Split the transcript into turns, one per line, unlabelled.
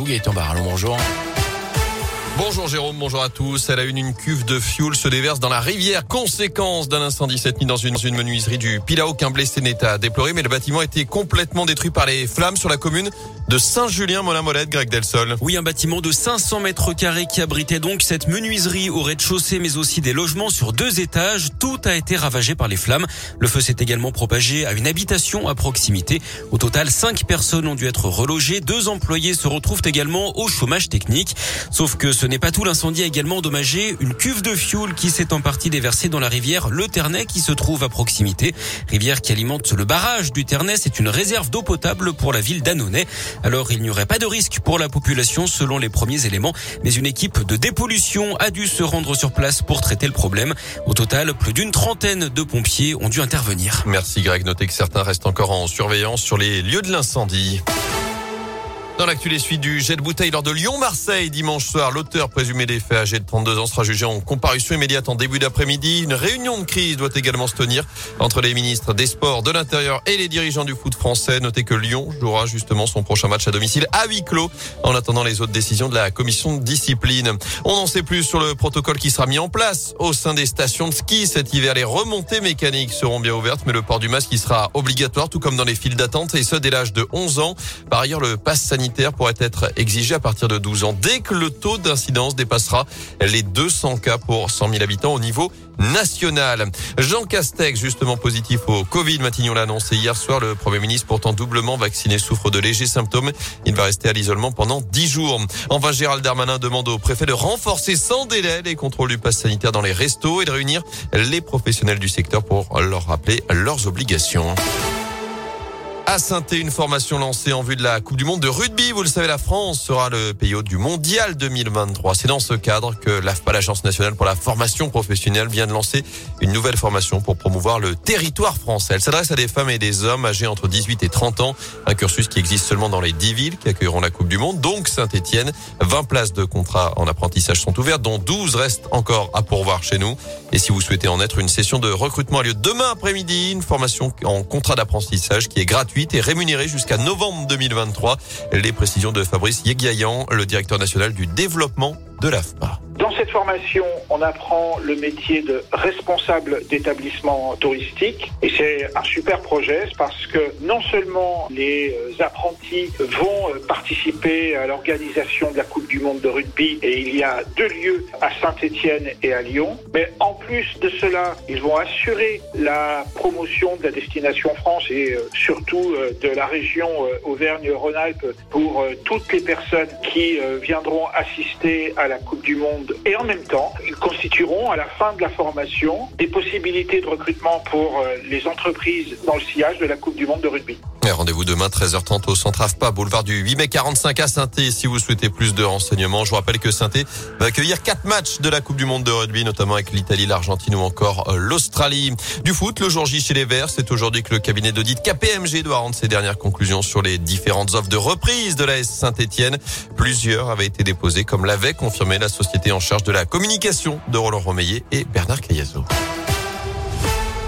nous. Gaëtan Barallon, bonjour.
Bonjour Jérôme, bonjour à tous. Elle a une, une cuve de fioul se déverse dans la rivière. Conséquence d'un incendie cette nuit dans une, une menuiserie du Pila. Aucun blessé n'est à déplorer, mais le bâtiment a été complètement détruit par les flammes sur la commune de Saint-Julien-Molin-Molette, Greg Delsol.
Oui, un bâtiment de 500 mètres carrés qui abritait donc cette menuiserie au rez-de-chaussée, mais aussi des logements sur deux étages. Tout a été ravagé par les flammes. Le feu s'est également propagé à une habitation à proximité. Au total, cinq personnes ont dû être relogées. Deux employés se retrouvent également au chômage technique. Sauf que ce n'est pas tout. L'incendie a également endommagé une cuve de fioul qui s'est en partie déversée dans la rivière Le Ternay qui se trouve à proximité. Rivière qui alimente le barrage du Ternay. C'est une réserve d'eau potable pour la ville d'Annonay. Alors il n'y aurait pas de risque pour la population selon les premiers éléments. Mais une équipe de dépollution a dû se rendre sur place pour traiter le problème. Au total, plus d'une trentaine de pompiers ont dû intervenir.
Merci Greg. Notez que certains restent encore en surveillance sur les lieux de l'incendie. Dans l'actu, les suites du jet de bouteille lors de Lyon-Marseille dimanche soir, l'auteur présumé des faits âgé de 32 ans sera jugé en comparution immédiate en début d'après-midi. Une réunion de crise doit également se tenir entre les ministres des Sports, de l'Intérieur et les dirigeants du foot français. Notez que Lyon jouera justement son prochain match à domicile à huis clos en attendant les autres décisions de la commission de discipline. On en sait plus sur le protocole qui sera mis en place au sein des stations de ski cet hiver. Les remontées mécaniques seront bien ouvertes, mais le port du masque y sera obligatoire, tout comme dans les files d'attente et ce dès l'âge de 11 ans. Par ailleurs, le pass sanitaire pourrait être exigé à partir de 12 ans dès que le taux d'incidence dépassera les 200 cas pour 100 000 habitants au niveau national. Jean Castex, justement positif au Covid, Matignon l'a annoncé hier soir. Le Premier ministre, pourtant doublement vacciné, souffre de légers symptômes. Il va rester à l'isolement pendant 10 jours. Enfin, Gérald Darmanin demande au préfet de renforcer sans délai les contrôles du pass sanitaire dans les restos et de réunir les professionnels du secteur pour leur rappeler leurs obligations. À saint une formation lancée en vue de la Coupe du Monde de rugby. Vous le savez, la France sera le pays hôte du Mondial 2023. C'est dans ce cadre que l'AFPA, l'Agence nationale pour la formation professionnelle, vient de lancer une nouvelle formation pour promouvoir le territoire français. Elle s'adresse à des femmes et des hommes âgés entre 18 et 30 ans. Un cursus qui existe seulement dans les 10 villes qui accueilleront la Coupe du Monde, donc Saint-Etienne. 20 places de contrat en apprentissage sont ouvertes, dont 12 restent encore à pourvoir chez nous. Et si vous souhaitez en être, une session de recrutement a lieu demain après-midi. Une formation en contrat d'apprentissage qui est gratuite et rémunéré jusqu'à novembre 2023. Les précisions de Fabrice Yeguiayan, le directeur national du développement de l'AFPA.
Dans cette formation, on apprend le métier de responsable d'établissement touristique. Et c'est un super projet parce que non seulement les euh, apprentis vont euh, participer à l'organisation de la Coupe du Monde de rugby et il y a deux lieux à Saint-Étienne et à Lyon, mais en plus de cela, ils vont assurer la promotion de la destination France et euh, surtout de la région Auvergne-Rhône-Alpes pour toutes les personnes qui viendront assister à la Coupe du Monde et en même temps, ils constitueront à la fin de la formation des possibilités de recrutement pour euh, les entreprises dans le sillage de la Coupe du Monde de rugby.
Rendez-vous demain 13h30 au centre AFPA, boulevard du 8 mai 45 à saint si vous souhaitez plus de renseignements. Je vous rappelle que saint va accueillir quatre matchs de la Coupe du Monde de rugby, notamment avec l'Italie, l'Argentine ou encore euh, l'Australie. Du foot, le jour J chez les Verts, c'est aujourd'hui que le cabinet d'audit KPMG doit rendre ses dernières conclusions sur les différentes offres de reprise de la S Saint-Etienne. Plusieurs avaient été déposées, comme l'avait confirmé la société en charge de la communication de Roland Romeillet et Bernard Cayazo.